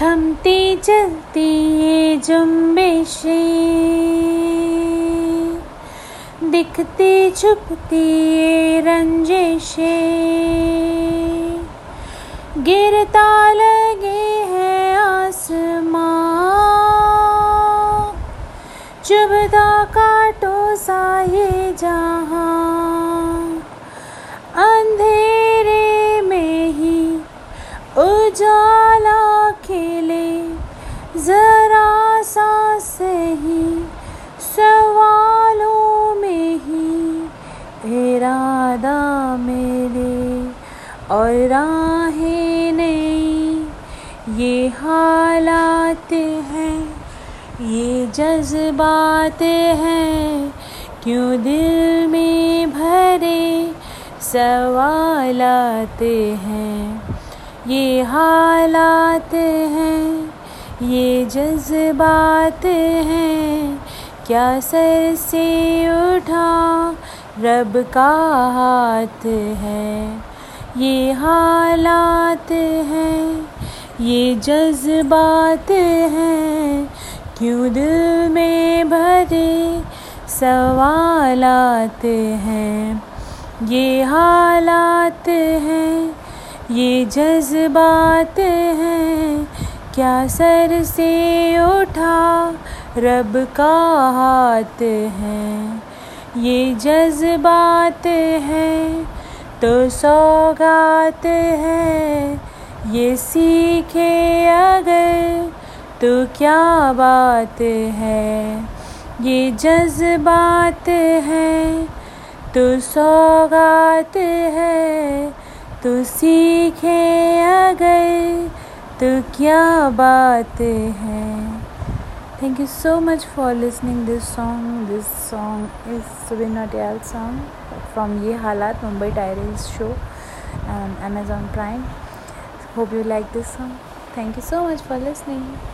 थमती चलती ये जुम्बिशें दिखती छुपती ये रंजिशें गिरता लगे है आसमां। चुभता काटो सा ये जहाँ सही सवालों में ही इरादा मेरे और राहें नहीं। ये हालात हैं, ये जज्बात हैं, क्यों दिल में भरे सवालात हैं। ये हालात हैं ये जज्बात हैं। क्या सर से उठा रब का हाथ है? ये हालात हैं, ये जज्बात हैं। क्यों दिल में भरे सवालात हैं? ये हालात हैं, ये जज्बात हैं। क्या सर से उठा रब का हाथ है? ये जज्बात है तो सौगात है। ये सीखे अगर तो क्या बात है? ये जज्बात है तो सौगात है। तो सीखे अगर तो क्या बात है। Thank you so much for listening this song this song is Subin Nautiyal song from Ye Halaat Mumbai diaries show and Amazon Prime hope you like this song thank you so much for listening